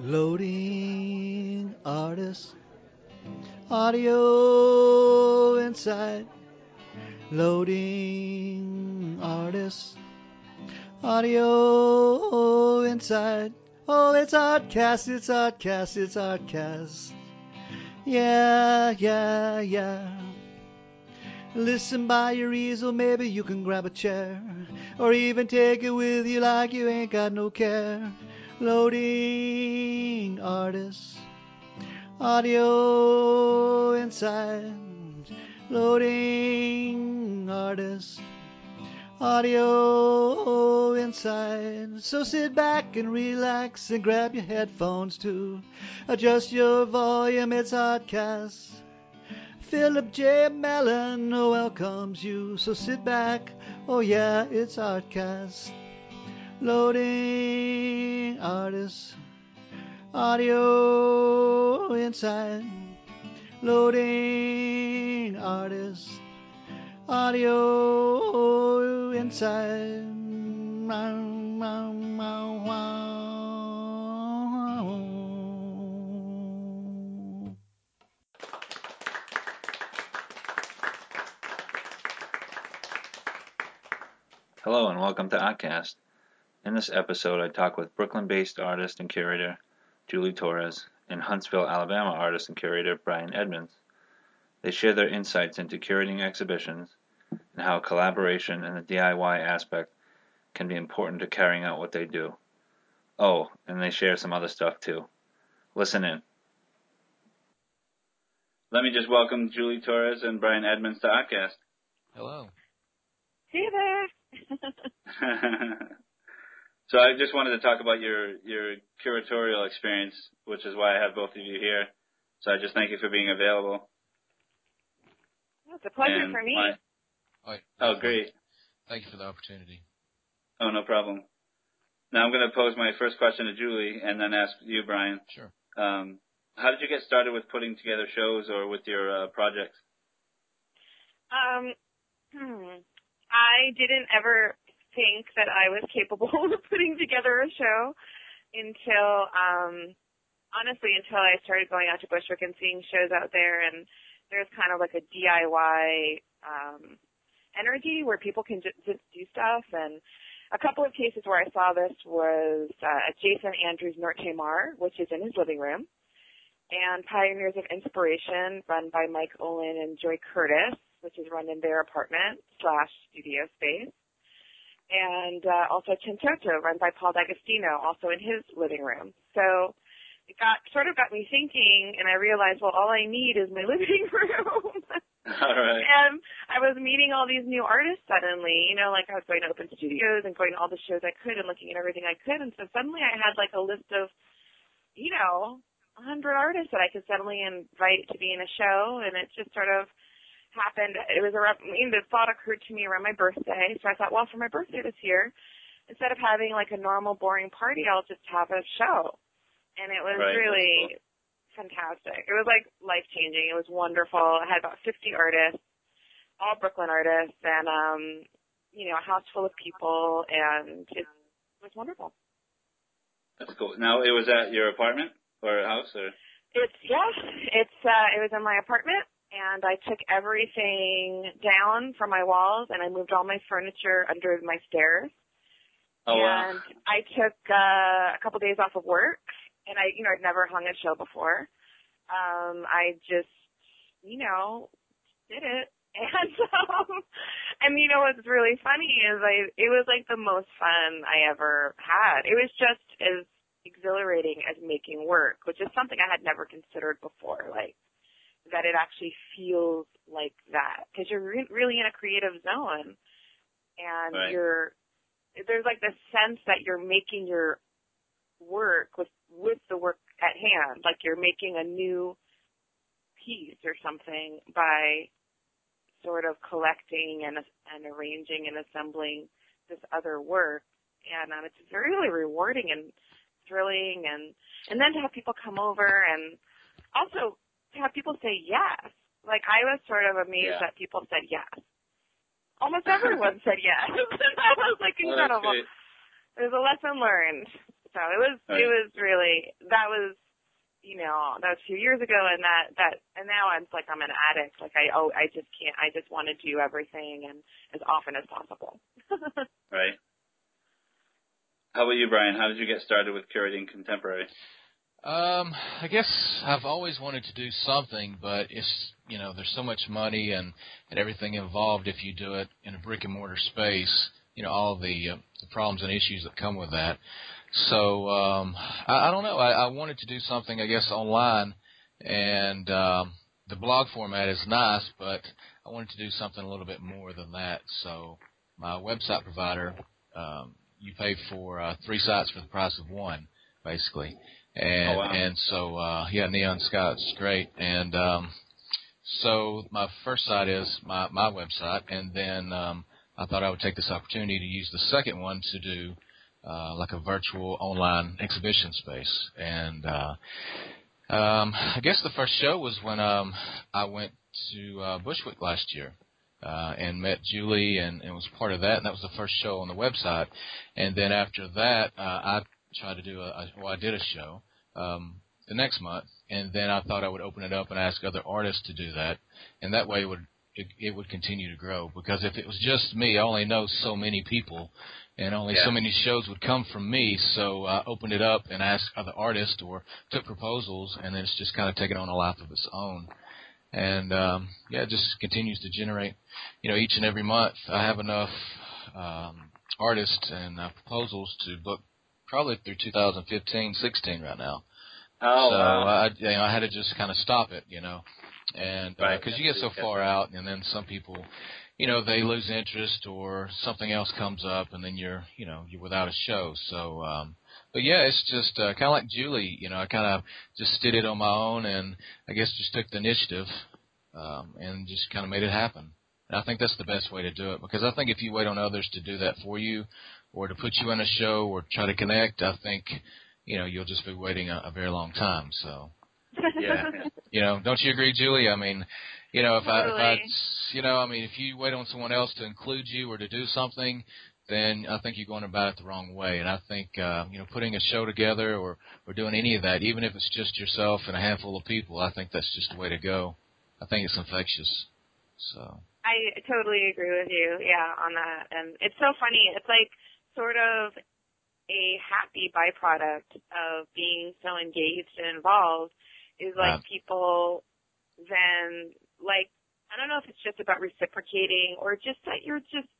Loading artists, Audio inside. Loading artists, Audio inside. Oh, it's Artcast, it's Artcast, it's Artcast. Yeah, yeah, yeah. Listen by your easel, maybe you can grab a chair. Or even take it with you like you ain't got no care. Loading artists. Audio inside. Loading artists. Audio inside. So sit back and relax and grab your headphones too. Adjust your volume, it's Artcast. Phillip J. Mellen oh, welcomes you. So sit back, oh yeah, it's Artcast. Loading artists. Audio inside. Loading artists. Audio inside. Hello and welcome to ahtcast. In this episode, I talk with Brooklyn-based artist and curator Julie Torres and Huntsville, Alabama artist and curator Brian Edmonds. They share their insights into curating exhibitions and how collaboration and the DIY aspect can be important to carrying out what they do. Oh, and they share some other stuff too. Listen in. Let me just welcome Julie Torres and Brian Edmonds to ahtcast. Hello. Hey there. so I just wanted to talk about your your curatorial experience, which is why I have both of you here. So I just thank you for being available. it's a pleasure And for me. my- All right. oh, great. Thank you for the opportunity. Oh, no problem. Now I'm going to pose my first question to Julie, and then ask you, Brian. Sure. Um, how did you get started with putting together shows or with your uh, projects? Um, hmm. I didn't ever think that I was capable of putting together a show until, um, honestly, until I started going out to Bushwick and seeing shows out there, and there's kind of like a DIY um, energy where people can just, just do stuff. And a couple of cases where I saw this was uh, Jason Andrews Norte Maar, which is in his living room, and Pioneers of Inspiration, run by Mike Olin and Joy Curtis, which is run in their apartment slash studio space. And uh, also Centotto, run by Paul D'Agostino, also in his living room. So it got sort of got me thinking, and I realized, well, all I need is my living room. All right. And I was meeting all these new artists suddenly, you know, like I was going to open studios and going to all the shows I could and looking at everything I could. And so suddenly I had like a list of, you know, a hundred artists that I could suddenly invite to be in a show. And it just sort of happened. It was around, I mean, the thought occurred to me around my birthday. So I thought, well, for my birthday this year, instead of having like a normal boring party, I'll just have a show. And it was Right, really fantastic. It was like life changing. It was wonderful. I had about 50 artists, all Brooklyn artists, and um, you know, a house full of people, and it was wonderful. That's cool. Now it was at your apartment or house or? It's yeah, it's uh, it was in my apartment, and I took everything down from my walls, and I moved all my furniture under my stairs. Oh wow. and I took uh, a couple days off of work, and I, you know, I'd never hung a show before. Um, I just, you know, did it, and um, and you know what's really funny is I, it was like the most fun I ever had. It was just as exhilarating as making work, which is something I had never considered before. Like that, it actually feels like that. Because you're re- really in a creative zone, and Right. you're there's like this sense that you're making your work with with the work at hand. Like you're making a new piece or something by sort of collecting and and arranging and assembling this other work. And um, it's really rewarding and thrilling and and then to have people come over and also to have people say yes like I was sort of amazed Yeah. that people said yes almost everyone said yes that was like incredible great. there's a lesson learned. So So it was Right. it was really that was you know that was a few years ago, and that that and now I'm like I'm an addict. Like I oh I just can't. I just want to do everything and as often as possible. Right. How about you, Brian? How did you get started with curating contemporary? Um, I guess I've always wanted to do something, but it's you know there's so much money and and everything involved if you do it in a brick and mortar space. You know all the, uh, the problems and issues that come with that. So um, I, I don't know. I, I wanted to do something, I guess, online, and um, the blog format is nice, but I wanted to do something a little bit more than that. So my website provider, um, you pay for uh, three sites for the price of one, basically. And Oh, wow. and so uh yeah, Neon Scott's great. And um so my first site is my my website and then um I thought I would take this opportunity to use the second one to do uh like a virtual online exhibition space. And uh um I guess the first show was when um I went to uh Bushwick last year. Uh, and met Julie and, and was part of that, and that was the first show on the website. And then after that, uh, I tried to do a, a well, I did a show um, the next month, and then I thought I would open it up and ask other artists to do that, and that way it would it, it would continue to grow. Because if it was just me, I only know so many people, and only Yeah. so many shows would come from me. So I opened it up and asked other artists or took proposals, and then it's just kind of taken on a life of its own. And um, yeah, it just continues to generate. You know, each and every month I have enough um, artists and uh, proposals to book probably through 2015, 16 right now. Oh, so wow. I, you know, I had to just kind of stop it, you know, and Right. because you get so far out, and then some people, you know, they lose interest or something else comes up, and then you're, you know, you're without a show. So, um, but yeah, it's just uh, kind of like Julie, you know, I kind of just did it on my own, and I guess just took the initiative, um, and just kind of made it happen. And I think that's the best way to do it because I think if you wait on others to do that for you, or to put you in a show or try to connect, I think you know you'll just be waiting a, a very long time. So yeah. you know, don't you agree, Julie? I mean, you know, if I, if I, you know, I mean, if you wait on someone else to include you or to do something, then I think you're going about it the wrong way. And I think, uh, you know, putting a show together or or doing any of that, even if it's just yourself and a handful of people, I think that's just the way to go. I think it's infectious. So I totally agree with you, yeah, on that. And it's so funny. It's like sort of a happy byproduct of being so engaged and involved is like Right. people then like I don't know if it's just about reciprocating or just that you're just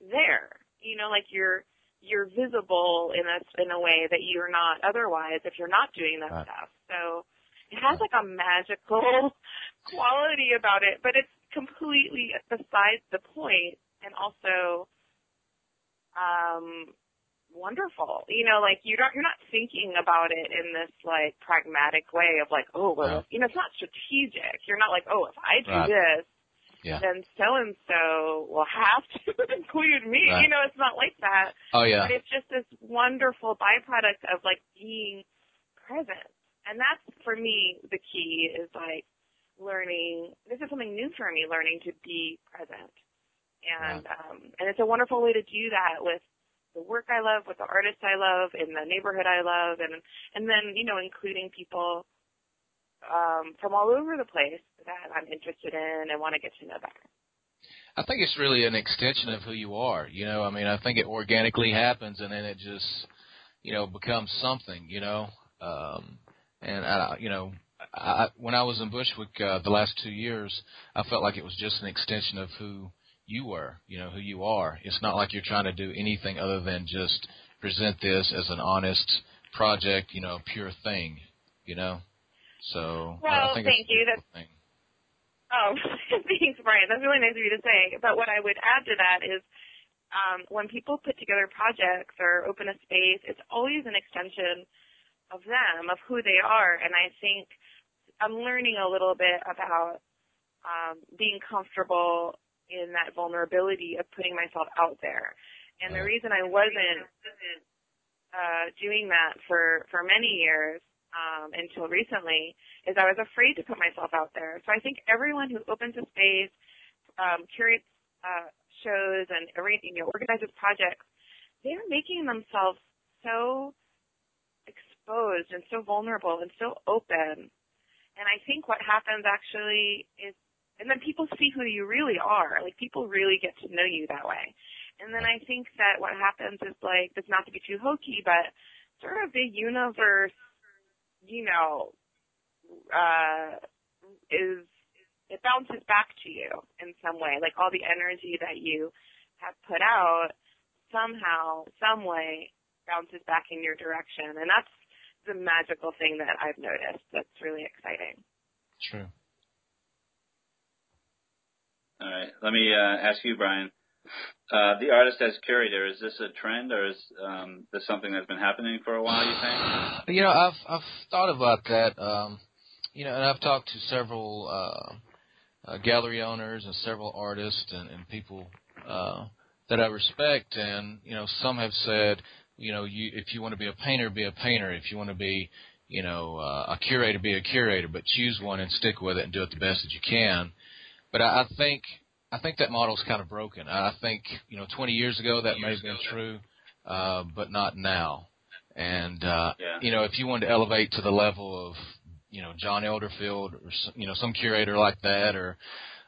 there. You know, like you're you're visible in a in a way that you're not otherwise if you're not doing that Right. stuff. So it has like a magical quality about it, but it's completely besides the point and also um wonderful. You know, like you don't you're not thinking about it in this like pragmatic way of like, oh well you know, it's not strategic. You're not like, oh if I do Right. this Yeah. then so and so will have to include me. Right. You know, it's not like that. oh yeah, But it's just this wonderful byproduct of like being present. And that's for me the key is like learning this is something new for me, learning to be present. And um and it's a wonderful way to do that with the work I love, with the artists I love, in the neighborhood I love and and then, you know, including people um from all over the place that I'm interested in and want to get to know better. I think it's really an extension of who you are. You know, I mean, I think it organically happens, and then it just, you know, becomes something. You know, um, and I, you know, I, when I was in Bushwick uh, the last two years, I felt like it was just an extension of who you were. You know, who you are. It's not like you're trying to do anything other than just present this as an honest project. You know, pure thing. You know, so I- I Well, think thank you. beautiful thing. Oh, thanks, Brian. That's really nice of you to say. But what I would add to that is um, when people put together projects or open a space, it's always an extension of them, of who they are. And I think I'm learning a little bit about um, being comfortable in that vulnerability of putting myself out there. And the reason I wasn't uh, doing that for for many years um, until recently is I was afraid to put myself out there. So I think everyone who opens a space, um, curates uh, shows, and you know, organizes projects, they are making themselves so exposed and so vulnerable and so open. And I think what happens actually is, and then people see who you really are. Like people really get to know you that way. And then I think that what happens is like, it's not to be too hokey, but sort of the universe, you know, uh, is, it bounces back to you in some way. Like all the energy that you have put out somehow, some way bounces back in your direction. And that's the magical thing that I've noticed that's really exciting. True. All right. Let me uh, ask you, Brian. Uh, the artist as curator is this a trend or is um, this something that's been happening for a while? You think? You know, I've I've thought about that. Um, you know, and I've talked to several uh, uh, gallery owners and several artists and, and people uh, that I respect, and you know, some have said, you know, you if you want to be a painter, be a painter. If you want to be, you know, uh, a curator, be a curator. But choose one and stick with it and do it the best that you can. But I, I think I think that model's kind of broken. I think you know 20 years ago that may have been true, uh, but not now. And uh, Yeah. you know, if you wanted to elevate to the level of you know John Elderfield or some, you know some curator like that, or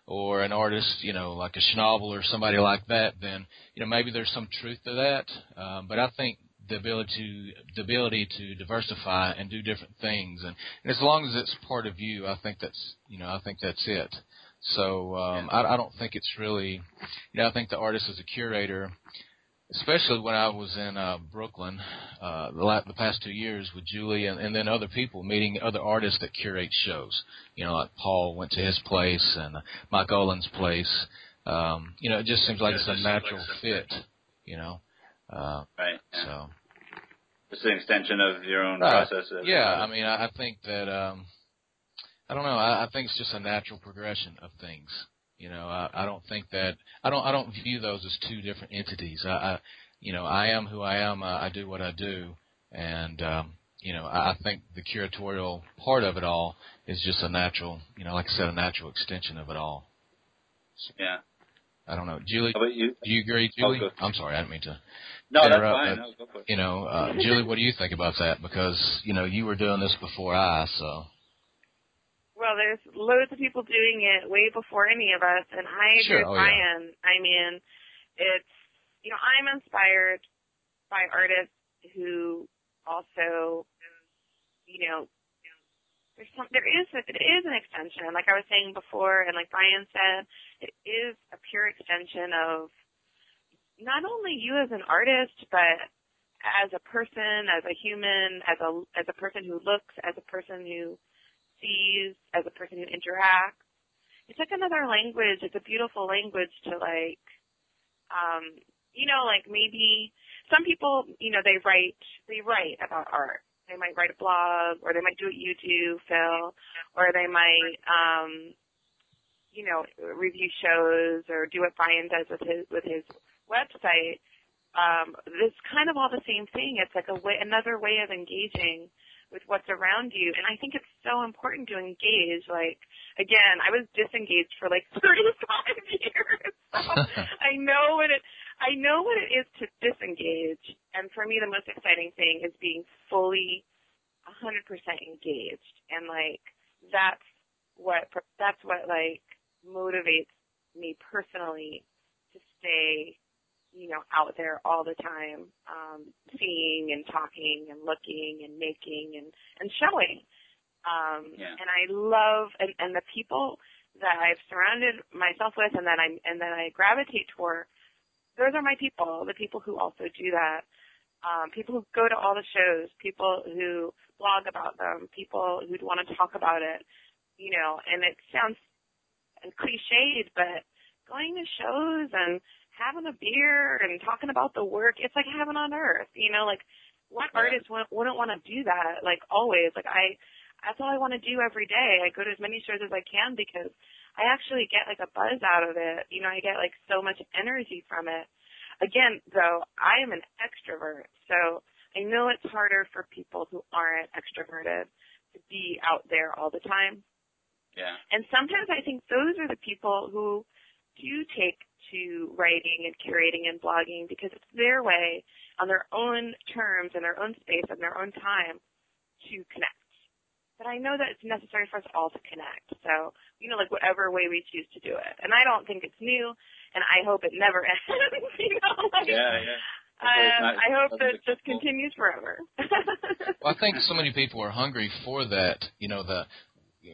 or an artist you know like a Schnabel or somebody like that, then you know maybe there's some truth to that. Um, but I think the ability to the ability to diversify and do different things, and, and as long as it's part of you, I think that's you know I think that's it. So um, I, I don't think it's really, you know, I think the artist as a curator, especially when I was in uh, Brooklyn uh, the, la- the past two years with Julie and, and then other people meeting other artists that curate shows. You know, like Paul went to his place and uh, Mike Olin's place. Um, you know, it just seems like Yeah, it's a seems like natural fit. You know, uh, Right. Yeah. so. It's an extension of your own Right. process. Yeah, I mean, I, I think that um, I don't know. I, I think it's just a natural progression of things. You know, I, I don't think that I don't I don't view those as two different entities. I, I you know, I am who I am. I, I do what I do, and um, you know, I, I think the curatorial part of it all is just a natural, you know, like I said, a natural extension of it all. Yeah. I don't know, Julie. How about you? Do you agree, Julie? go. I'm sorry, I didn't mean to. No, that's fine. but- No, go for it. You know, uh, Julie, what do you think about that? Because you know, you were doing this before I, so. Well, there's loads of people doing it way before any of us, and I agree Sure, with oh, yeah. Brian. I mean, it's you know I'm inspired by artists who also, you know, there's some there is it is an extension. Like I was saying before, and like Brian said, it is a pure extension of not only you as an artist, but as a person, as a human, as a as a person who looks, as a person who sees, as a person who interacts. It's like another language. It's a beautiful language to like, um, you know, like maybe some people, you know, they write, they write about art. They might write a blog, or they might do what you do, Phil, or they might, um, you know, review shows or do what Brian does with his with his website. Um, it's kind of all the same thing. It's like a way, another way of engaging with what's around you. And I think it's so important to engage. Like, again, I was disengaged for like 35 years. So I know what it, I know what it is to disengage. And for me, the most exciting thing is being fully 100% engaged. And like, that's what, that's what like motivates me personally to stay you know, out there all the time, um, seeing and talking and looking and making and, and showing. Um, Yeah. and I love, and, and the people that I've surrounded myself with and that I'm, and that I gravitate toward, those are my people, the people who also do that. Um, people who go to all the shows, people who blog about them, people who want to talk about it, you know, and it sounds cliched, but going to shows and having a beer and talking about the work, it's like heaven on earth. You know, like what Yeah. artist wouldn't, wouldn't want to do that? Like always, like I, that's all I want to do every day. I go to as many shows as I can because I actually get like a buzz out of it. You know, I get like so much energy from it. Again, though, I am an extrovert, so I know it's harder for people who aren't extroverted to be out there all the time. Yeah. And sometimes I think those are the people who do take to writing and curating and blogging because it's their way on their own terms in their own space and their own time to connect. But I know that it's necessary for us all to connect. So, you know, like whatever way we choose to do it. And I don't think it's new, and I hope it never ends. you know, like, Yeah, yeah. um, not- I hope that it just become- continues forever. Well, I think so many people are hungry for that. You know, the you know,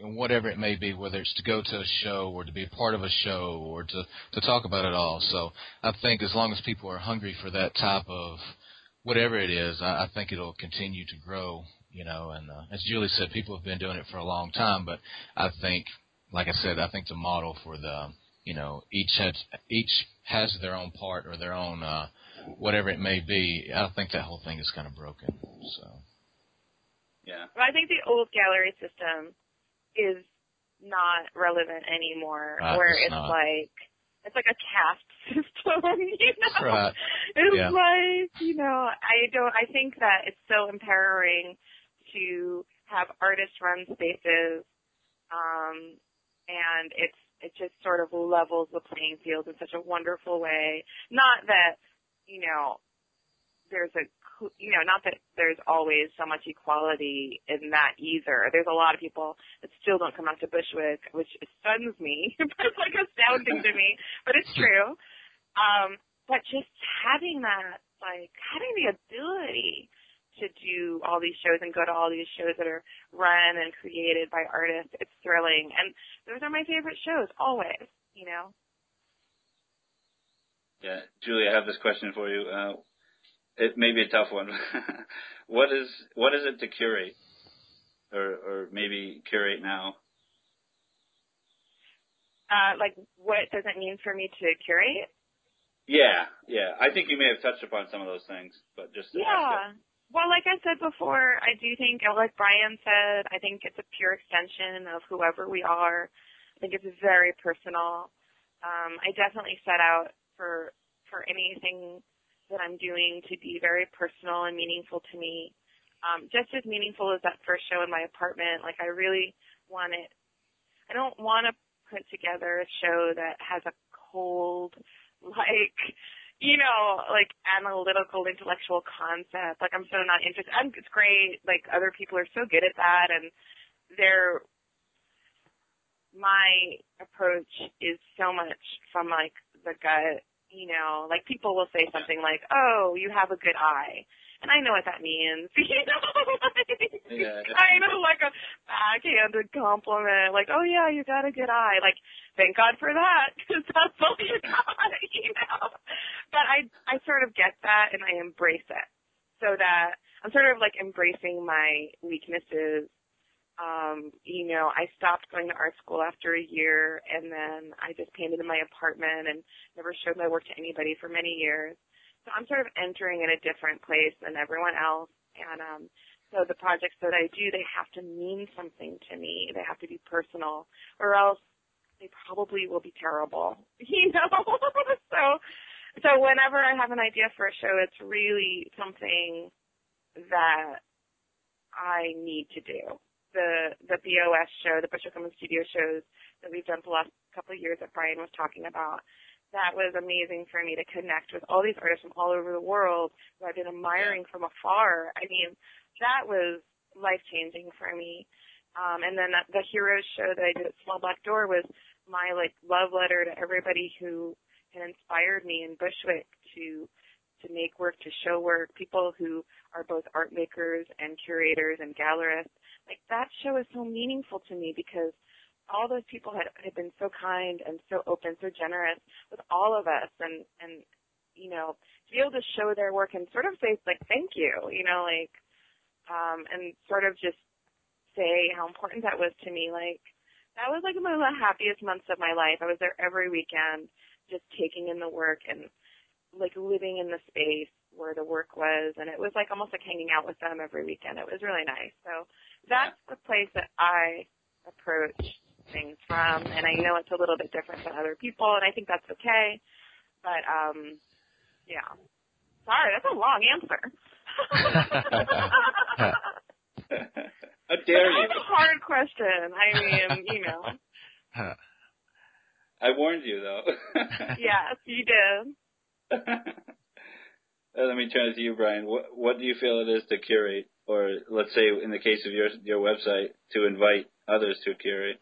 whatever it may be, whether it's to go to a show or to be a part of a show or to to talk about it all. So I think as long as people are hungry for that type of whatever it is, I, I think it'll continue to grow. You know, and uh, as Julie said, people have been doing it for a long time, but I think, like I said, I think the model for the you know each has each has their own part or their own uh, whatever it may be. I think that whole thing is kind of broken. So. Yeah. Well, I think the old gallery system is not relevant anymore, Right, where it's it's like it's like a caste system, you know. Right. It's Yeah. like you know, I don't. I think that it's so empowering to have artist run spaces, um, and it's it just sort of levels the playing field in such a wonderful way. Not that you know there's a you know not that there's always so much equality in that either. There's a lot of people that still don't come out to Bushwick, which stuns me. it's like astounding to me, but it's true. Um, but just having that, like having the ability to do all these shows and go to all these shows that are run and created by artists, it's thrilling. And those are my favorite shows always. You know. Yeah, Julie, I have this question for you. Uh, it may be a tough one. what is what is it to curate, or or maybe curate now? Uh, like, what does it mean for me to curate? Yeah, yeah. I think you may have touched upon some of those things, but just Yeah. Well, like I said before, I do think, like Brian said, I think it's a pure extension of whoever we are. I think it's very personal. Um, I definitely set out for for anything that I'm doing to be very personal and meaningful to me. Um, just as meaningful as that first show in my apartment. Like I really want it. I don't want to put together a show that has a cold, like you know, like analytical, intellectual concept. Like I'm so not interested. I'm, it's great. Like other people are so good at that, and they're. My approach is so much from like the gut. You know, like people will say something like, "Oh, you have a good eye," and I know what that means. You know, Yeah. kind of like a backhanded compliment. Like, "Oh yeah, you got a good eye." Like, thank God for that, because that's all you got. You know but I I sort of get that and I embrace it. So that I'm sort of like embracing my weaknesses. Um, you know, I stopped going to art school after a year and then I just painted in my apartment and never showed my work to anybody for many years. So I'm sort of entering in a different place than everyone else and um so the projects that I do, they have to mean something to me. They have to be personal or else they probably will be terrible. You know? so so whenever I have an idea for a show, it's really something that I need to do. The the BOS show, the Bushwick Women's Studio shows that we've done for the last couple of years that Brian was talking about, that was amazing for me to connect with all these artists from all over the world who I've been admiring from afar. I mean, that was life changing for me. Um, and then the Heroes show that I did at Small Black Door was my like love letter to everybody who had inspired me in Bushwick to to make work, to show work, people who are both art makers and curators and gallerists. Like that show is so meaningful to me because all those people had, had been so kind and so open, so generous with all of us and and you know, to be able to show their work and sort of say like thank you, you know, like um and sort of just say how important that was to me. Like that was like one of the happiest months of my life. I was there every weekend just taking in the work and like living in the space where the work was and it was like almost like hanging out with them every weekend. It was really nice. So that's the place that I approach things from and I know it's a little bit different than other people and I think that's okay. But um yeah. Sorry, that's a long answer. How dare you? That's a hard question. I mean, you know. I warned you though. Yes, you did. Uh, Let me turn it to you, Brian. What what do you feel it is to curate or let's say in the case of your your website, to invite others to curate?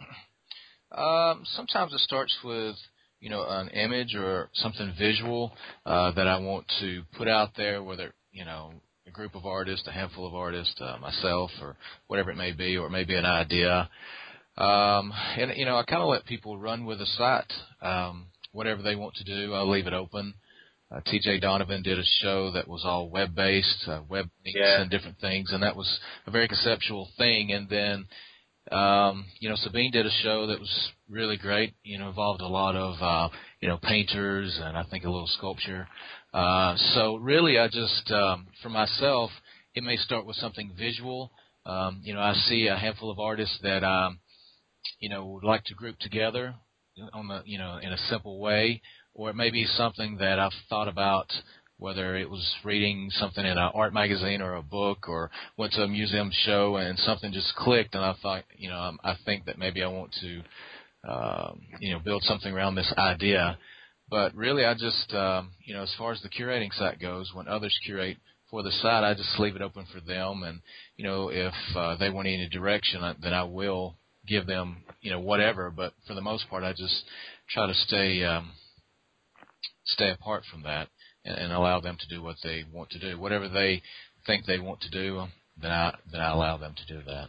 Um, sometimes it starts with you know an image or something visual uh, that I want to put out there, whether you know a group of artists, a handful of artists, uh, myself, or whatever it may be, or maybe an idea. Um, and you know, I kind of let people run with the site. Um, whatever they want to do, I'll leave it open. Uh, TJ Donovan did a show that was all web based, uh, web links Yeah. and different things, and that was a very conceptual thing. And then, um, you know, Sabine did a show that was really great. You know, involved a lot of uh, you know painters and I think a little sculpture. Uh, so really, I just um, for myself, it may start with something visual. Um, you know, I see a handful of artists that um, you know would like to group together on the you know in a simple way, or it may be something that I've thought about. Whether it was reading something in an art magazine or a book, or went to a museum show and something just clicked, and I thought, you know, um, I think that maybe I want to, um, you know, build something around this idea. But really, I just, um, you know, as far as the curating site goes, when others curate for the site, I just leave it open for them. And you know, if uh, they want any direction, then I will give them, you know, whatever. But for the most part, I just try to stay um, stay apart from that and, and allow them to do what they want to do. Whatever they think they want to do, then I then I allow them to do that.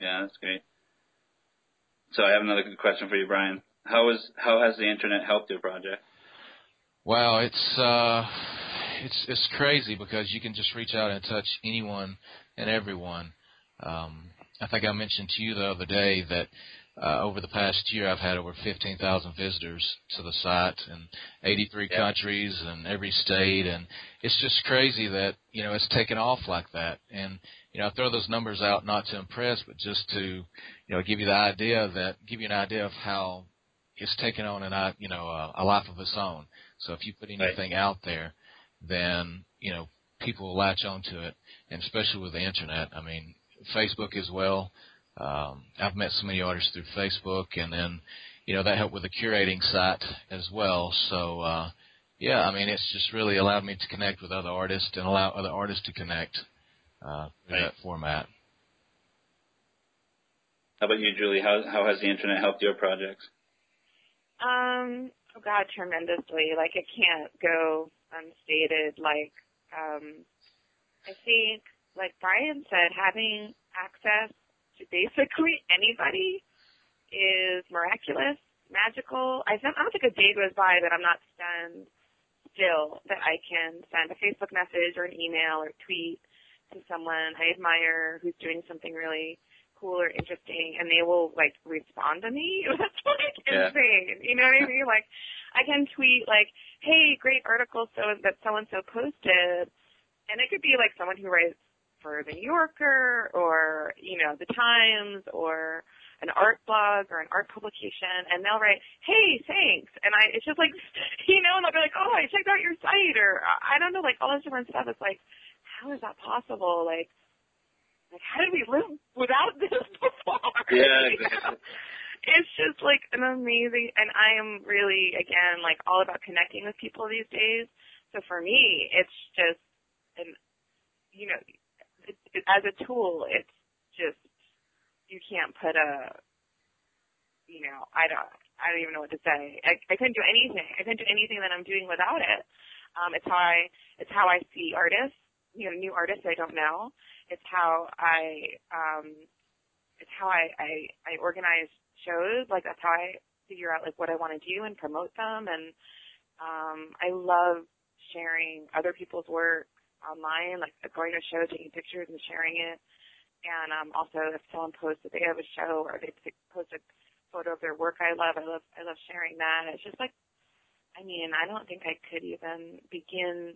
Yeah, that's great. So I have another good question for you, Brian. How is how has the internet helped your project? Wow, it's uh it's it's crazy because you can just reach out and touch anyone and everyone. Um I think I mentioned to you the other day that uh, over the past year I've had over 15,000 visitors to the site in 83 Yeah. countries and every state and it's just crazy that, you know, it's taken off like that. And you know, I throw those numbers out not to impress but just to, you know, give you the idea that give you an idea of how it's taken on an you know a, a life of its own. So if you put anything out there, then you know people will latch onto it, and especially with the internet. I mean, Facebook as well. Um, I've met so many artists through Facebook, and then you know that helped with the curating site as well. So uh, yeah, I mean it's just really allowed me to connect with other artists and allow other artists to connect uh, through Right. that format. How about you, Julie? How how has the internet helped your projects? Um, oh God, tremendously. Like it can't go unstated. Like, um, I think, like Brian said, having access to basically anybody is miraculous, magical. I don't, I don't think a day goes by that I'm not stunned still that I can send a Facebook message or an email or tweet to someone I admire who's doing something really cool or interesting and they will like respond to me. That's like Yeah. insane. You know what I mean? Like I can tweet like, Hey, great article so that so and so posted and it could be like someone who writes for the New Yorker or, you know, the Times or an art blog or an art publication and they'll write, Hey, thanks and I it's just like you know, and they'll be like, Oh, I checked out your site or I don't know, like all this different stuff. It's like, how is that possible? Like like how did we live without this before? Yeah, exactly. It's just like an amazing, and I am really again like all about connecting with people these days. So for me, it's just an, you know, it, as a tool, it's just you can't put a, you know, I don't, I don't even know what to say. I, I couldn't do anything. I couldn't do anything that I'm doing without it. Um, it's how I, it's how I see artists, you know, new artists I don't know. It's how I, um, it's how I, I, I organize shows. Like that's how I figure out like what I want to do and promote them. And, um, I love sharing other people's work online, like going to a show, taking pictures and sharing it. And, um, also if someone posts that they have a show or they p- post a photo of their work I love, I love, I love sharing that. It's just like, I mean, I don't think I could even begin.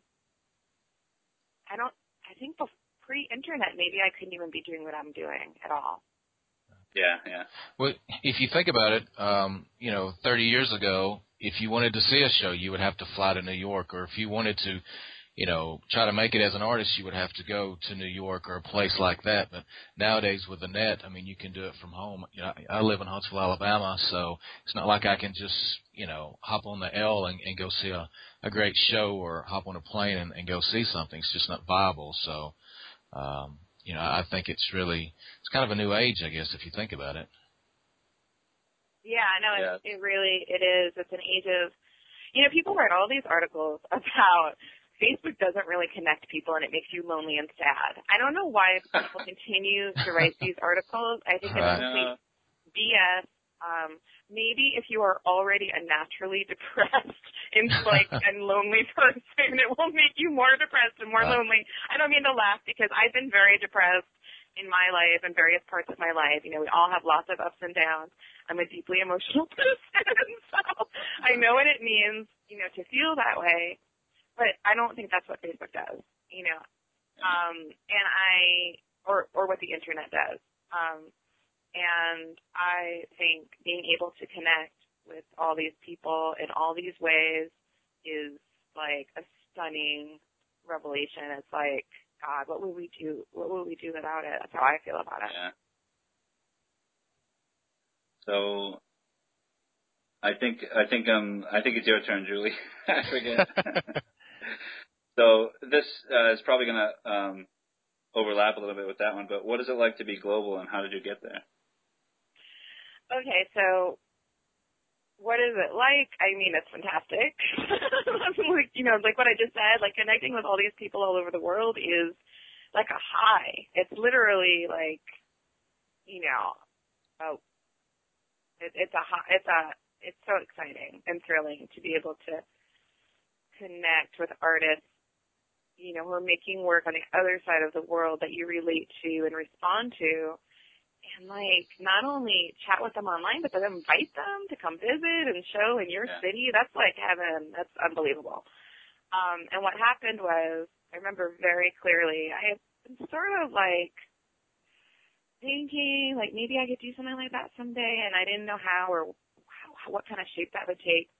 I don't. I think bef- pre-internet, maybe I couldn't even be doing what I'm doing at all. Yeah, yeah. Well, if you think about it, um, you know, 30 years ago, if you wanted to see a show, you would have to fly to New York, or if you wanted to, you know, try to make it as an artist, you would have to go to New York or a place like that. But nowadays, with the net, I mean, you can do it from home. You know, I I live in Huntsville, Alabama, so it's not like I can just, you know, hop on the L and, and go see a, a great show, or hop on a plane and, and go see something. It's just not viable. So, um, you know, I think it's really it's kind of a new age, I guess, if you think about it. Yeah, no, Yeah. it, it really it is. It's an age of, you know, people write all these articles about Facebook doesn't really connect people and it makes you lonely and sad. I don't know why people continue to write these articles. I think it's Right. complete BS. Um, maybe if you are already a naturally depressed and like and lonely person, it will make you more depressed and more Right. lonely. I don't mean to laugh because I've been very depressed in my life and various parts of my life. You know, we all have lots of ups and downs. I'm a deeply emotional person, so I know what it means, you know, to feel that way. But I don't think that's what Facebook does, you know. Um, and I, or or what the internet does. Um, and I think being able to connect with all these people in all these ways is like a stunning revelation. It's like, God, what would we do? What would we do without it? That's how I feel about it. Yeah. So I think I think um I think it's your turn, Julie. I forget. so this uh, is probably going to um, overlap a little bit with that one. But what is it like to be global, and how did you get there? Okay, so what is it like? I mean, it's fantastic. like, you know, like what I just said, like connecting with all these people all over the world is like a high. It's literally like, you know, oh, it, it's a high, it's a, it's so exciting and thrilling to be able to connect with artists, you know, who are making work on the other side of the world that you relate to and respond to and like not only chat with them online, but then invite them to come visit and show in your Yeah. city. That's like heaven. That's unbelievable. Um, and what happened was, I remember very clearly, I had been sort of like thinking, like maybe I could do something like that someday, and I didn't know how or how, what kind of shape that would take.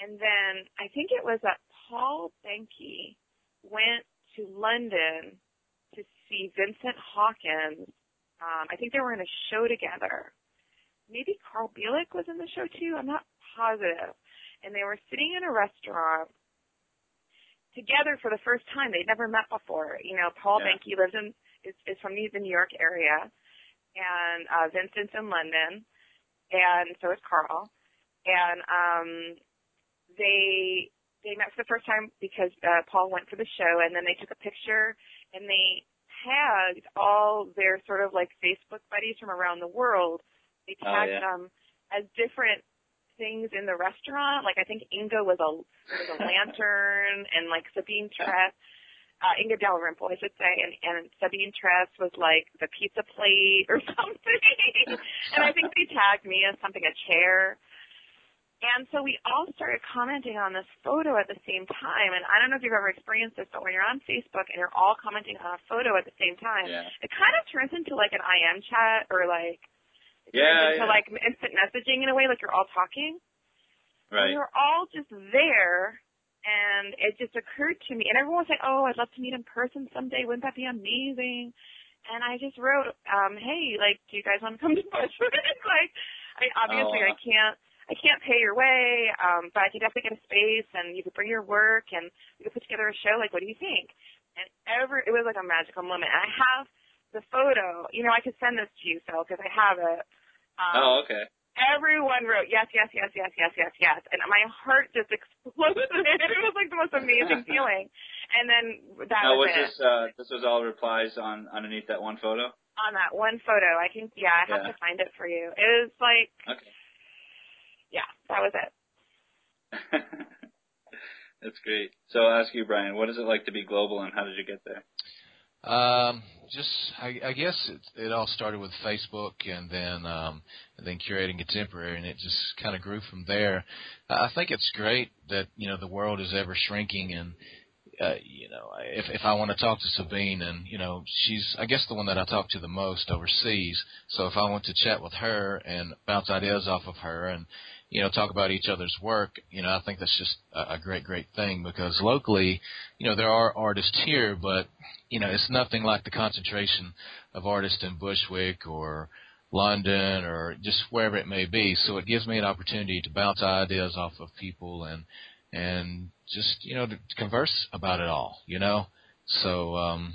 And then I think it was that Paul Behnke went to London to see Vincent Hawkins um, I think they were in a show together. Maybe Carl Bielek was in the show too. I'm not positive. And they were sitting in a restaurant together for the first time. They'd never met before. You know, Paul Yeah. Behnke lives in is, is from the, the New York area, and uh, Vincent's in London, and so is Carl. And um, they they met for the first time because uh, Paul went for the show, and then they took a picture, and they tagged all their sort of like Facebook buddies from around the world. They Oh, tagged yeah. them as different things in the restaurant. Like I think Inga was a was a lantern, and like Sabine Tress, uh, Inga Dalrymple, I should say, and and Sabine Tress was like the pizza plate or something. and I think they tagged me as something a chair. And so we all started commenting on this photo at the same time. And I don't know if you've ever experienced this, but when you're on Facebook and you're all commenting on a photo at the same time, Yeah. it kind of turns into like an IM chat or like Yeah, into yeah. like instant messaging in a way, like you're all talking. And Right. we were all just there, and it just occurred to me. And everyone was like, "Oh, I'd love to meet in person someday. Wouldn't that be amazing?" And I just wrote, um, "Hey, like, do you guys want to come to Bushwick? like, I obviously Oh, I can't." I can't pay your way, um, but I could definitely get a space, and you could bring your work, and we could put together a show. Like, what do you think? And every it was like a magical moment. And I have the photo. You know, I could send this to you, Phil, because I have it. Um, Oh, okay. everyone wrote yes, yes, yes, yes, yes, yes, yes, and my heart just exploded. it was like the most amazing feeling. And then that Now, was, was it this uh, this was all replies on underneath that one photo? on that one photo. I can, yeah, I have Yeah. to find it for you. It was like, Okay. Yeah, that was it. That's great. So I'll ask you, Brian, what is it like to be global, and how did you get there? Um, just I, I guess it, it all started with Facebook, and then um, and then curating contemporary, and it just kind of grew from there. I think it's great that you know the world is ever shrinking, and uh, you know if if I want to talk to Sabine, and you know she's I guess the one that I talk to the most overseas. So if I want to chat with her and bounce ideas off of her, and you know talk about each other's work, you know I think that's just a, a great great thing because locally, you know there are artists here, but you know, it's nothing like the concentration of artists in Bushwick or London or just wherever it may be. So it gives me an opportunity to bounce ideas off of people and and just you know to converse about it all. You know, so um,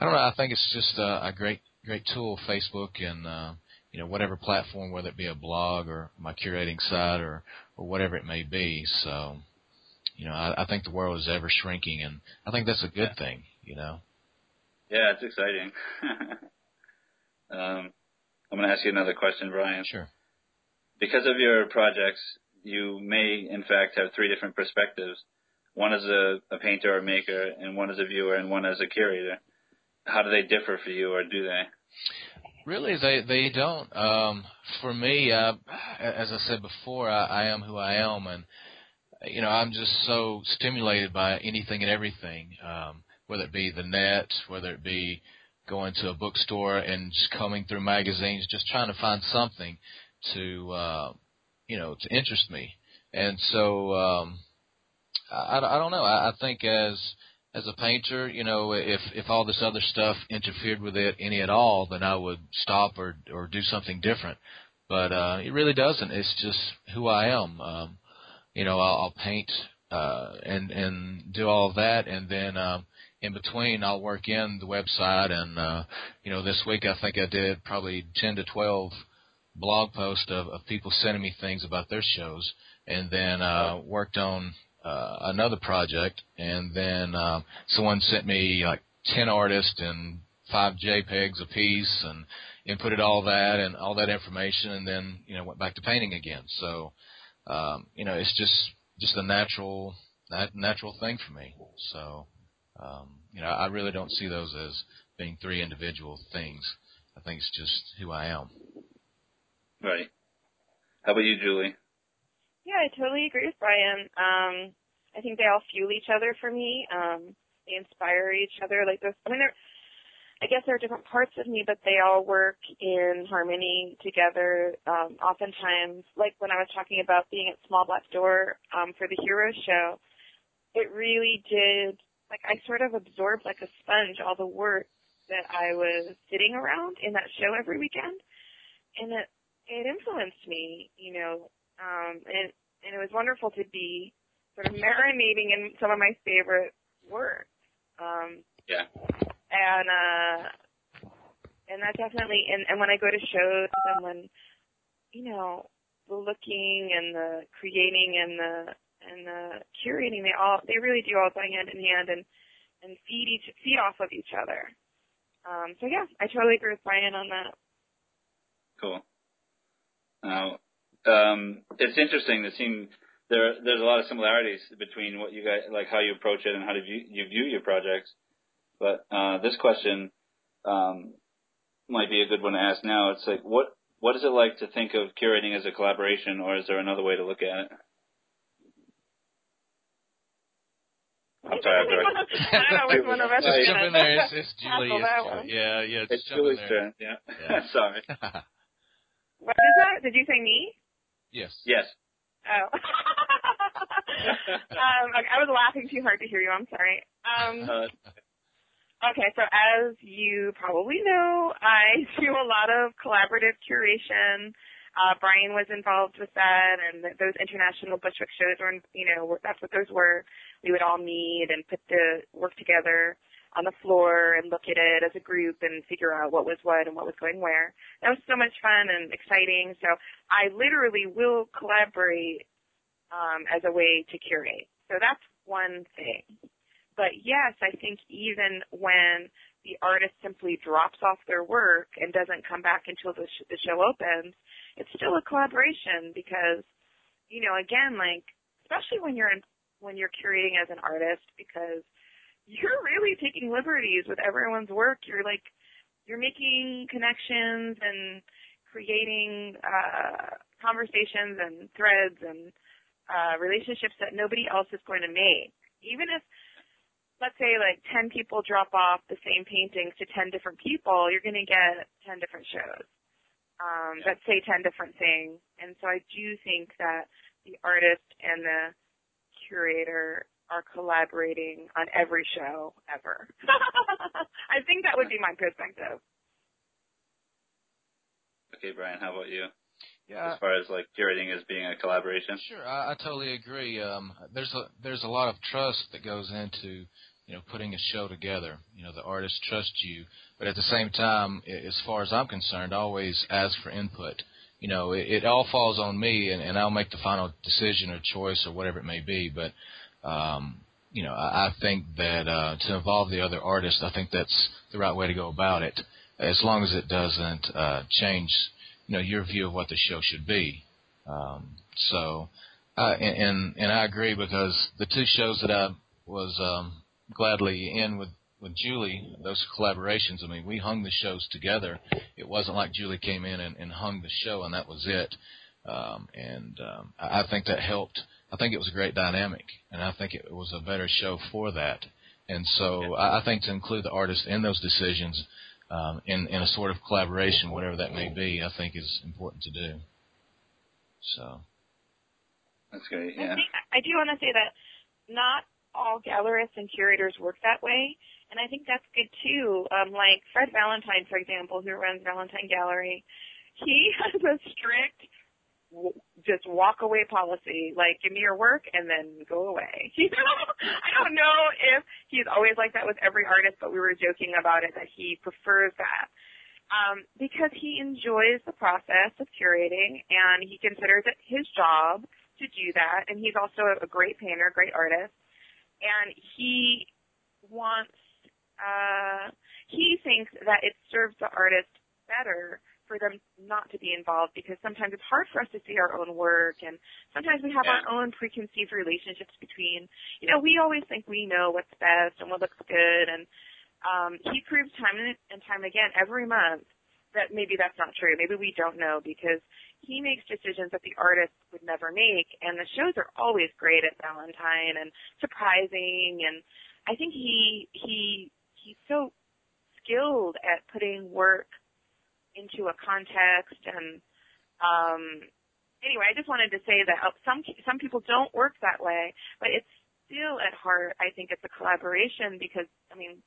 I don't know. I think it's just a, a great great tool, Facebook, and uh, you know whatever platform, whether it be a blog or my curating site or or whatever it may be. So you know, I, I think the world is ever shrinking, and I think that's a good yeah. thing. You know. Yeah, it's exciting. um, I'm going to ask you another question, Brian. Sure. Because of your projects, you may, in fact, have three different perspectives. One as a, a painter or maker, and one as a viewer, and one as a curator. How do they differ for you, or do they? Really, they they don't. Um, for me, uh, as I said before, I, I am who I am, and you know, I'm just so stimulated by anything and everything, um, whether it be the net, whether it be going to a bookstore and just combing through magazines, just trying to find something to, uh, you know, to interest me. And so, um, I, I don't know. I, I think as as a painter, you know, if if all this other stuff interfered with it any at all, then I would stop or or do something different. But uh, it really doesn't. It's just who I am. Um, you know, I'll, I'll paint uh, and and do all of that, and then um, in between, I'll work in the website. And uh, you know, this week I think I did probably ten to twelve blog posts of, of people sending me things about their shows, and then uh, worked on uh, another project, and then uh, someone sent me like ten artists and five JPEGs a piece, and inputted all that and all that information, and then you know went back to painting again. So um, you know, it's just just a natural natural thing for me. So, um, you know, I really don't see those as being three individual things. I think it's just who I am. Right. How about you, Julie? Yeah, I totally agree with Brian. Um, I think they all fuel each other for me. Um, they inspire each other. Like this, I mean, they're I guess there are different parts of me, but they all work in harmony together. Um, oftentimes, like when I was talking about being at Small Black Door um, for the Heroes show, it really did, like I sort of absorbed like a sponge all the work that I was sitting around in that show every weekend. And it, it influenced me, you know, um, and, and it was wonderful to be sort of marinating in some of my favorite work. Um, yeah and uh and that definitely and and when I go to shows and when you know the looking and the creating and the and the curating they all they really do all go hand in hand and and feed each feed off of each other. Um, so yeah, I totally agree with Brian on that. Cool. Now, um, it's interesting to see there. There's a lot of similarities between what you guys like, how you approach it, and how do you, you view your projects. But uh, this question um, might be a good one to ask now. It's like, what what is it like to think of curating as a collaboration, or is there another way to look at it? I'm sorry, I'm sorry. I know which one of Just jump in there. It's, it's Julie. Yeah, yeah. Just it's Julie's turn. Yeah. yeah. sorry. what is that? Did you say me? Yes. Yes. Oh. um, okay, I was laughing too hard to hear you. I'm sorry. Um, uh, Okay, so as you probably know, I do a lot of collaborative curation. Uh, Brian was involved with that, and those international Bushwick shows were, you know, that's what those were. We would all meet and put the work together on the floor and look at it as a group and figure out what was what and what was going where. That was so much fun and exciting. So I literally will collaborate um, as a way to curate. So that's one thing. But yes, I think even when the artist simply drops off their work and doesn't come back until the, sh- the show opens, it's still a collaboration because, you know, again, like especially when you're in, when you're curating as an artist, because you're really taking liberties with everyone's work. You're like you're making connections and creating uh, conversations and threads and uh, relationships that nobody else is going to make. Even if let's say like 10 people drop off the same paintings to 10 different people, you're going to get 10 different shows um, that say 10 different things. And so I do think that the artist and the curator are collaborating on every show ever. I think that would be my perspective. Okay, Brian, how about you? Yeah. As far as like curating as being a collaboration. Sure, I, I totally agree. Um, there's a there's a lot of trust that goes into you know, putting a show together. You know, the artists trust you, but at the same time, as far as I'm concerned, always ask for input. You know, it, it all falls on me, and, and I'll make the final decision or choice or whatever it may be. But um, you know, I, I think that uh, to involve the other artists, I think that's the right way to go about it, as long as it doesn't uh, change, you know, your view of what the show should be. Um, so, uh, and, and and I agree because the two shows that I was um, gladly in with with Julie, those collaborations. I mean, we hung the shows together. It wasn't like Julie came in and, and hung the show and that was it. Um, and um, I, I think that helped. I think it was a great dynamic, and I think it was a better show for that. And so yeah. I, I think to include the artist in those decisions, um, in in a sort of collaboration, whatever that may be, I think is important to do. So. That's great. Yeah. I, think, I do want to say that not all gallerists and curators work that way, and I think that's good too. Um, like Fred Valentine, for example, who runs Valentine Gallery, he has a strict just walk away policy. Like, give me your work and then go away. You know, I don't know if he's always like that with every artist, but we were joking about it that he prefers that. Um, because he enjoys the process of curating and he considers it his job to do that. And he's also a great painter, great artist. And he wants, uh, he thinks that it serves the artist better for them not to be involved because sometimes it's hard for us to see our own work and sometimes we have yeah. our own preconceived relationships between you know we always think we know what's best and what looks good. And um he proves time and time again every month that maybe that's not true. Maybe we don't know because he makes decisions that the artist would never make. And the shows are always great at valentine and surprising. And i think he he he's so skilled at putting work into a context and um anyway, I just wanted to say that some some people don't work that way, but it's still at heart I think it's a collaboration because I mean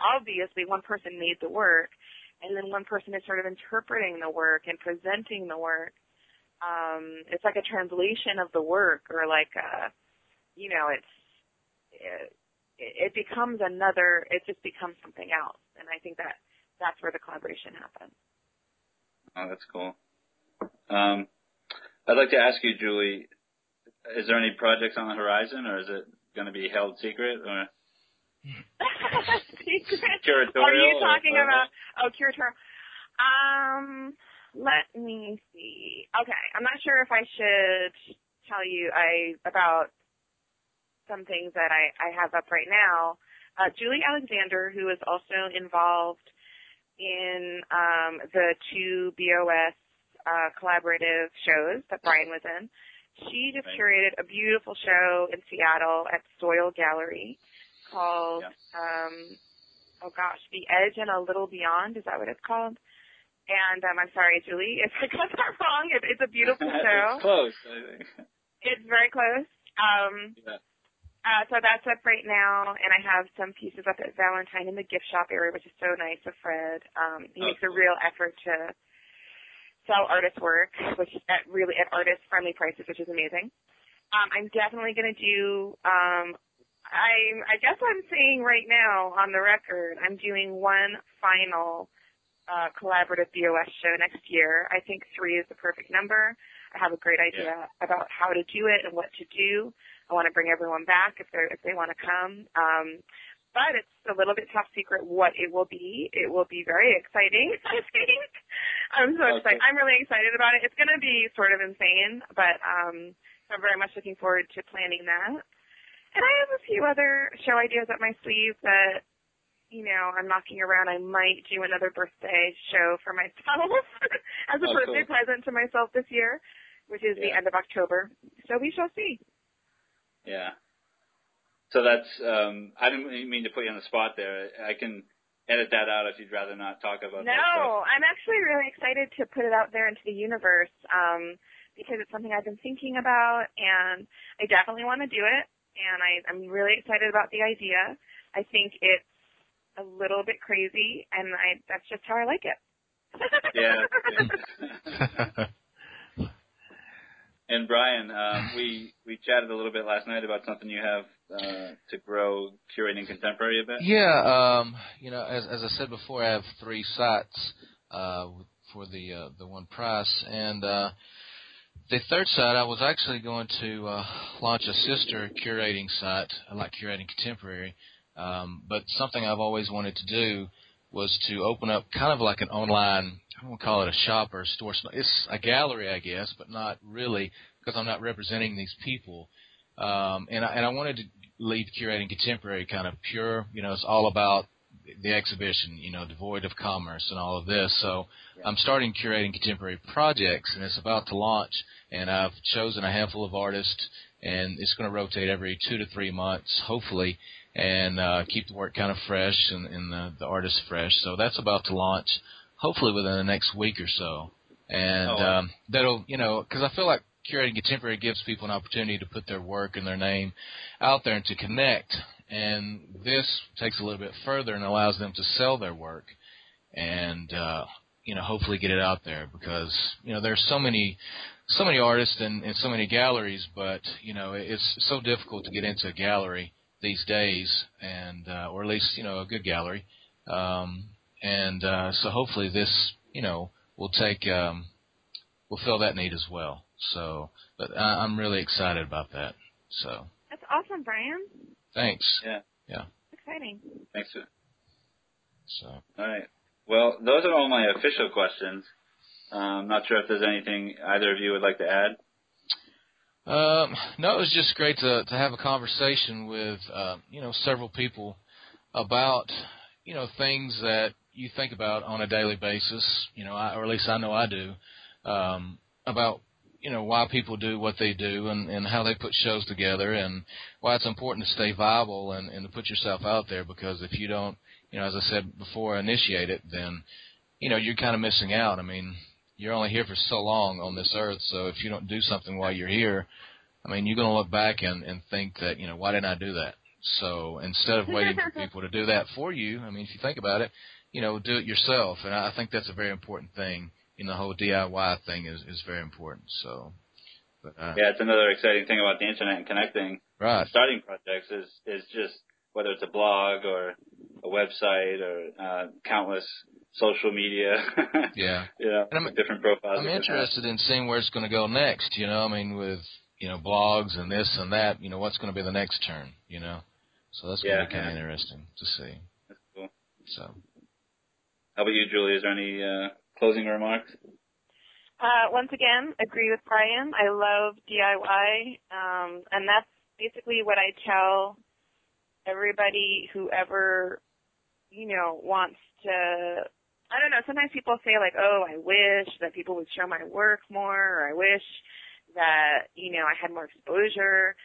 obviously one person made the work and then one person is sort of interpreting the work and presenting the work. Um, it's like a translation of the work or like a, you know, it's, it, it becomes another, it just becomes something else. And I think that that's where the collaboration happens. Oh, that's cool. Um, I'd like to ask you, Julie, is there any projects on the horizon, or is it going to be held secret, or? secret. Curatorial. Are you talking about? Oh, curatorial. Um, let me see. Okay, I'm not sure if I should tell you I about some things that I I have up right now. Uh, Julie Alexander, who is also involved in um, the two BOS uh, collaborative shows that Brian was in. She just right. curated a beautiful show in Seattle at Soil Gallery called, um, oh gosh, The Edge and a Little Beyond. Is that what it's called? And um, I'm sorry, Julie, if I got that wrong. It, it's a beautiful show. it's close, I think. It's very close. Um, yeah. Uh, so that's up right now, and I have some pieces up at Valentine in the gift shop area, which is so nice of Fred. Um, he oh, makes a real effort to sell artist work, which at really at artist friendly prices, which is amazing. Um, I'm definitely going to do. Um, I I guess I'm saying right now on the record, I'm doing one final uh, collaborative BOS show next year. I think three is the perfect number. I have a great idea yeah. about how to do it and what to do. I want to bring everyone back if they if they want to come. Um, but it's a little bit top secret what it will be. It will be very exciting, I think. I'm so okay. excited. I'm really excited about it. It's going to be sort of insane, but um, I'm very much looking forward to planning that. And I have a few other show ideas up my sleeve that, you know, I'm knocking around. I might do another birthday show for myself as a oh, birthday present to myself this year, which is yeah. the end of October. So we shall see. Yeah. So that's um I didn't mean to put you on the spot there. I can edit that out if you'd rather not talk about no, that. No, I'm actually really excited to put it out there into the universe um because it's something I've been thinking about and I definitely want to do it and I I'm really excited about the idea. I think it's a little bit crazy and I that's just how I like it. yeah. And Brian, um, we we chatted a little bit last night about something you have uh, to grow curating contemporary a bit. Yeah, um, you know, as as I said before, I have three sites uh, for the uh, the one price, and uh, the third site I was actually going to uh, launch a sister curating site. Like curating contemporary, um, but something I've always wanted to do was to open up kind of like an online I don't want to call it a shop or a store. It's a gallery, I guess, but not really because I'm not representing these people. Um, and I, and I wanted to leave curating contemporary kind of pure. You know, it's all about the exhibition. You know, devoid of commerce and all of this. So yeah. I'm starting curating contemporary projects, and it's about to launch. And I've chosen a handful of artists, and it's going to rotate every two to three months, hopefully, and uh, keep the work kind of fresh and, and the, the artists fresh. So that's about to launch hopefully within the next week or so. And oh, wow. um, that'll, you know, because I feel like curating contemporary gives people an opportunity to put their work and their name out there and to connect. And this takes a little bit further and allows them to sell their work and uh, you know hopefully get it out there because you know there's so many so many artists and, and so many galleries, but you know it's so difficult to get into a gallery these days, and uh, or at least you know a good gallery. Um, and uh, so hopefully this, you know, will take um, will fill that need as well. So, but I, I'm really excited about that. So that's awesome, Brian. Thanks. Yeah. Yeah. Exciting. Thanks. Sir. So. All right. Well, those are all my official questions. Uh, I'm not sure if there's anything either of you would like to add. Um, no, it was just great to to have a conversation with uh, you know several people about you know things that you think about on a daily basis, you know, I, or at least I know I do, um, about you know why people do what they do and, and how they put shows together and why it's important to stay viable and, and to put yourself out there because if you don't, you know, as I said before, initiate it, then you know you're kind of missing out. I mean, you're only here for so long on this earth, so if you don't do something while you're here, I mean, you're going to look back and, and think that you know why didn't I do that? So instead of waiting for people to do that for you, I mean, if you think about it, you know, do it yourself. And I think that's a very important thing. You know, the whole DIY thing is is very important. So. But, uh, yeah, it's another exciting thing about the internet and connecting. Right. Starting projects is is just whether it's a blog or a website or uh, countless social media. yeah. You know, and I'm, different profiles. I'm interested in seeing where it's going to go next. You know, I mean, with you know blogs and this and that. You know, what's going to be the next turn? You know, so that's going to be kind of yeah. interesting to see. That's cool. So. How about you, Julie? Is there any uh, closing remarks? Uh, once again, agree with Brian. I love DIY, um, and that's basically what I tell everybody who ever, you know, wants to. I don't know. Sometimes people say like, "Oh, I wish that people would show my work more," or "I wish that you know I had more exposure."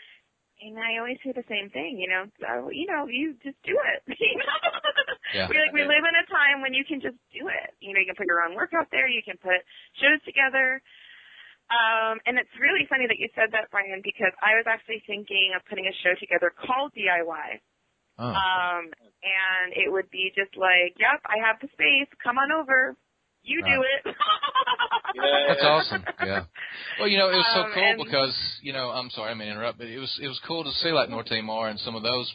And I always say the same thing, you know, so, you know, you just do it. yeah. we like we live in a time when you can just do it. You know, you can put your own work out there, you can put shows together. Um, and it's really funny that you said that, Brian, because I was actually thinking of putting a show together called DIY. Oh. Um, and it would be just like, yep, I have the space, come on over. You do it. That's awesome. Yeah. Well, you know, it was so um, cool because you know, I'm sorry, I mean to interrupt, but it was it was cool to see like Norte Maar and some of those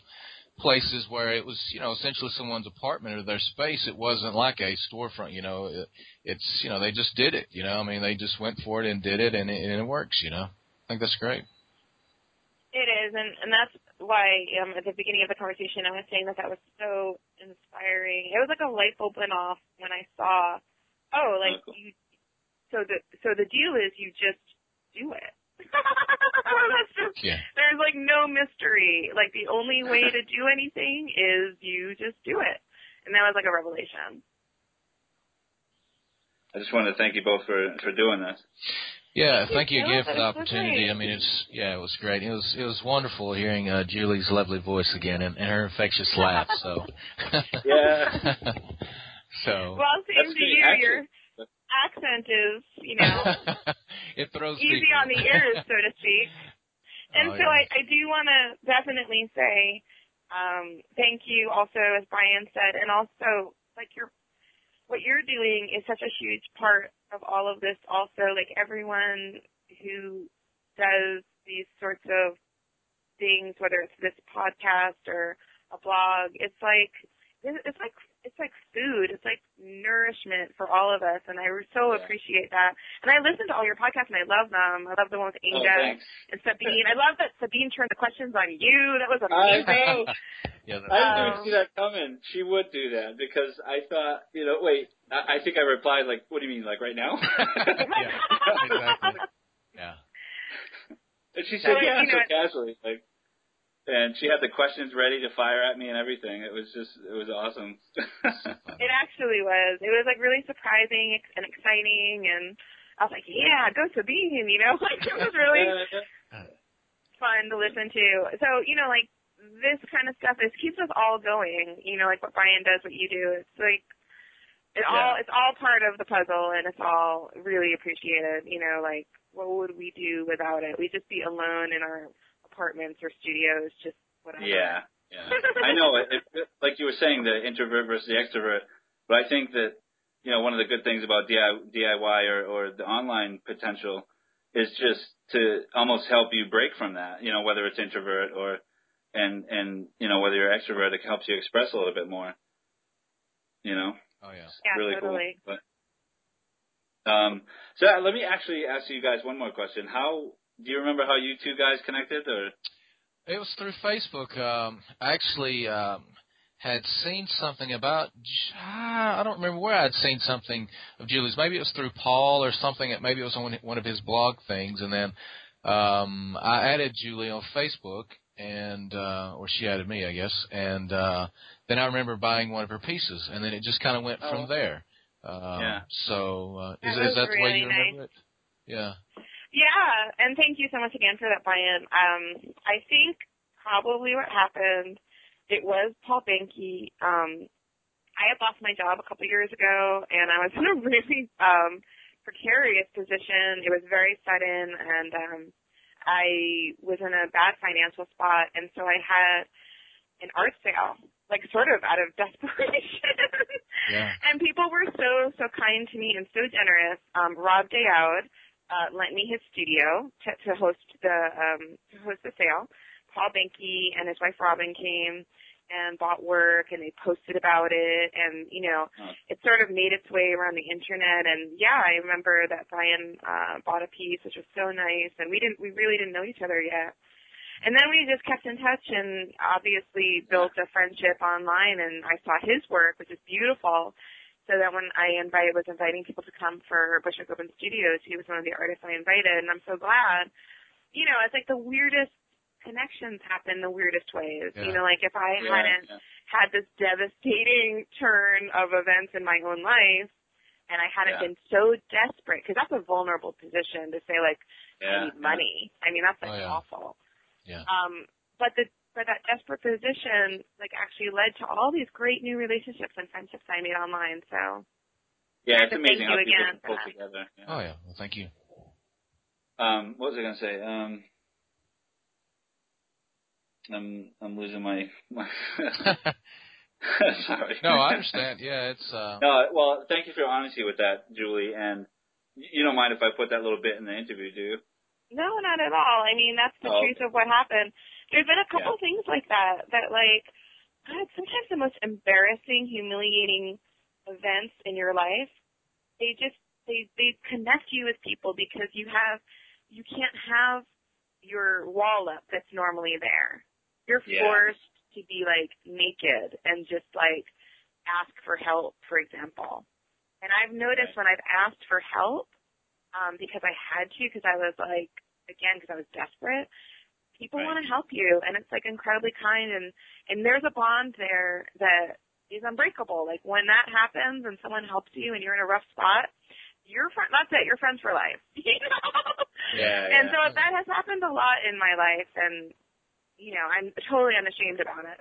places where it was you know essentially someone's apartment or their space. It wasn't like a storefront. You know, it, it's you know they just did it. You know, I mean they just went for it and did it, and it, and it works. You know, I think that's great. It is, and and that's why um, at the beginning of the conversation I was saying that that was so inspiring. It was like a light bulb went off when I saw Oh, like you. So the so the deal is you just do it. That's just, yeah. There's like no mystery. Like the only way to do anything is you just do it, and that was like a revelation. I just want to thank you both for for doing this. Yeah, thank you again for the opportunity. I mean, it's yeah, it was great. It was it was wonderful hearing uh, Julie's lovely voice again and, and her infectious laugh. So yeah. So well, same to you. Your accent is, you know, it throws easy people. on the ears, so to speak. And oh, so yeah. I, I do want to definitely say um, thank you, also as Brian said, and also like your what you're doing is such a huge part of all of this. Also, like everyone who does these sorts of things, whether it's this podcast or a blog, it's like it's like it's like food. It's like nourishment for all of us, and I so Yeah. appreciate that. And I listen to all your podcasts, and I love them. I love the one with Oh, Inga thanks. and Sabine. I love that Sabine turned the questions on you. That was I amazing. know. yeah, I didn't Um, even see that coming. She would do that because I thought, you know, wait. I, I think I replied like, "What do you mean, like right now?" yeah, exactly. Yeah. and she So, said, "Yeah," you so know, casually, like, and she had the questions ready to fire at me and everything. It was just, it was awesome. It actually was. It was like really surprising and exciting, and I was like, yeah, go Sabine, you know, like it was really fun to listen to. So, you know, like this kind of stuff, this keeps us all going. You know, like what Brian does, what you do. It's like it all Yeah. it's all part of the puzzle, and it's all really appreciated. You know, like what would we do without it? We'd just be alone in our apartments or studios, just whatever. Yeah, yeah. I know. It, it, like you were saying, the introvert versus the extrovert. But I think that you know one of the good things about DIY or, or the online potential is just to almost help you break from that. You know, whether it's introvert or and and you know whether you're extrovert, it helps you express a little bit more. You know, Oh yeah. it's Yeah, really totally. cool. But um, so let me actually ask you guys one more question. How do you remember how you two guys connected? Or It was through Facebook. Um, I actually um, had seen something about. ah, I don't remember where I'd seen something of Julie's. Maybe it was through Paul or something. Maybe it was on one of his blog things. And then um, I added Julie on Facebook, and uh, or she added me, I guess. And uh, then I remember buying one of her pieces, and then it just kind of went Oh. from there. Um, Yeah. So uh, That is, was is that the way really you remember it? Yeah. Yeah, and thank you so much again for that, Brian. Um, I think probably what happened, it was Paul Behnke. Um, I had lost my job a couple years ago, and I was in a really um, precarious position. It was very sudden, and um, I was in a bad financial spot, and so I had an art sale, like sort of out of desperation. Yeah. And people were so so kind to me and so generous. Um, Rob de Oude uh, lent me his studio to, to host the um, to host the sale. Paul Behnke and his wife Robin came and bought work, and they posted about it, and you know, it sort of made its way around the internet. And yeah, I remember that Brian uh, bought a piece, which was so nice, and we didn't we really didn't know each other yet. And then we just kept in touch and obviously built a friendship online and I saw his work, which is beautiful. So that when I invited was inviting people to come for Bushwick Open Studios, he was one of the artists I invited and I'm so glad. You know, it's like the weirdest connections happen the weirdest ways. Yeah. You know, like if I Yeah, hadn't yeah. had this devastating turn of events in my own life and I hadn't Yeah. been so desperate, because that's a vulnerable position to say like, Yeah, I need money. I mean, that's like Oh, yeah. awful. Yeah. Um, but the but that desperate position like actually led to all these great new relationships and friendships I made online. So Yeah, it's have to amazing thank how you people again pull together. Yeah. Oh yeah. Well, thank you. Um, what was I gonna say? Um, I'm I'm losing my my. Sorry. no, I understand. Yeah, it's uh, No, well, thank you for your honesty with that, Julie. And you don't mind if I put that little bit in the interview, do you? no, not at all. I mean, that's the Oh, truth of what happened. There's been a couple things like that that like God, sometimes the most embarrassing, humiliating events in your life, they just they they connect you with people because you have you can't have your wall up that's normally there. You're Yeah. forced to be like naked and just like ask for help, for example. And I've noticed when I've asked for help, um, because I had to, because I was like, again, because I was desperate, people Right. want to help you, and it's like incredibly kind, and and there's a bond there that is unbreakable. Like when that happens and someone helps you and you're in a rough spot, you're friend. That's it. You're friends for life. You know? Yeah, And yeah. so that has happened a lot in my life, and you know, I'm totally unashamed about it.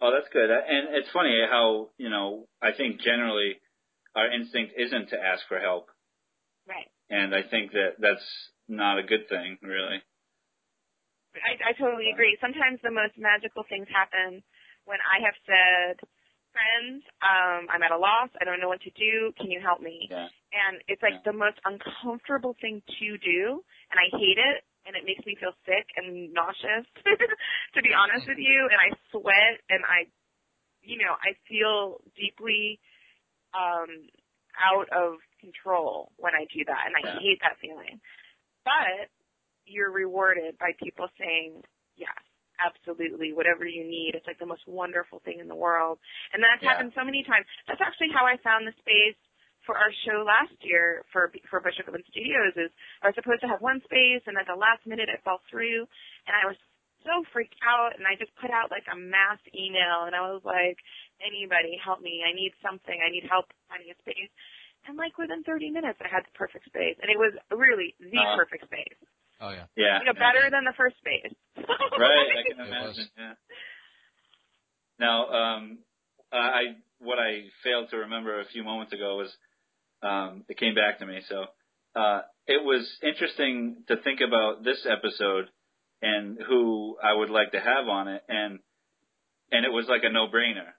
Oh, that's good. And it's funny how you know I think generally our instinct isn't to ask for help, Right. and I think that that's not a good thing, really. I, I totally agree. Sometimes the most magical things happen when I have said, friends, um, I'm at a loss. I don't know what to do. Can you help me? Yeah. and it's like the most uncomfortable thing to do, and I hate it, and it makes me feel sick and nauseous, to be honest with you, and I sweat, and I, you know, I feel deeply um out of control when I do that, and I hate that feeling. But you're rewarded by people saying yes, absolutely, whatever you need. It's like the most wonderful thing in the world. And that's Yeah. happened so many times. That's actually how I found the space for our show last year for for Bush Open Studios is I was supposed to have one space and at the last minute it fell through and I was so freaked out and I just put out like a mass email and I was like, Anybody help me, I need something, I need help finding a space and like within thirty minutes I had the perfect space. And it was really the Uh-huh. perfect space. Oh yeah. Yeah. You know, better than the first base. right, I can imagine. Yeah. Now, um, I what I failed to remember a few moments ago was um, it came back to me. So uh, it was interesting to think about this episode and who I would like to have on it, and and it was like a no-brainer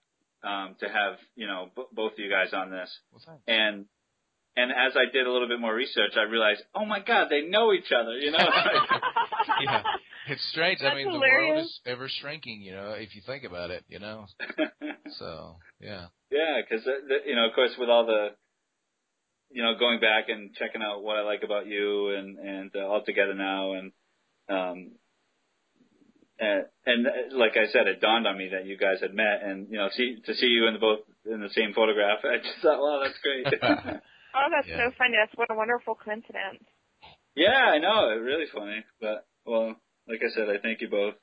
um, to have you know b- both of you guys on this. Well, thanks. And and as I did a little bit more research, I realized, oh my God, they know each other. You know. Yeah. It's strange. I That's mean, the world is ever shrinking. You know, if you think about it. You know. So yeah. Yeah, because you know, of course, with all the, you know, going back and checking out what I like about you and and uh, all together now, and um, and, and uh, like I said, it dawned on me that you guys had met, and you know, see to see you in the both in the same photograph, I just thought, wow, that's great. Oh, that's Yeah. so funny. That's what a wonderful coincidence. yeah, I know, it really funny, but well, like I said, I thank you both.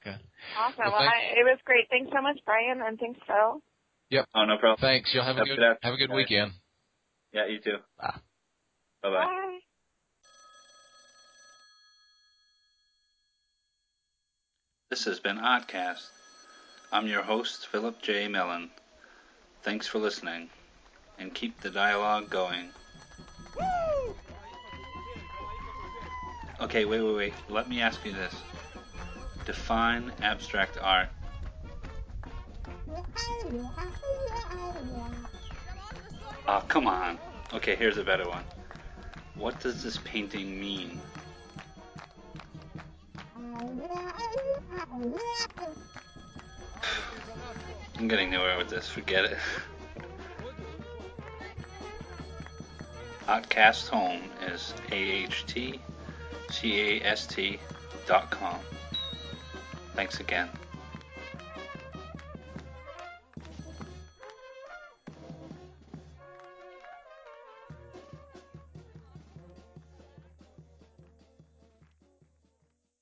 Okay. Awesome. Well, Well, I, it was great. Thanks so much, Brian, and thanks, Phil. Yep. Oh, no problem. Thanks. You'll have a Have a good good afternoon, have a good guys. weekend. Yeah, you too. Bye. Bye bye. Bye. This has been ahtcast. I'm your host, Phillip J. Mellen. Thanks for listening, and keep the dialogue going. Okay, wait, wait, wait. Let me ask you this. Define abstract art. Oh, come on. Okay, here's a better one. What does this painting mean? I'm getting nowhere with this. Forget it. ahtcast Home is A-H-T-C-A-S-T dot com. Thanks again.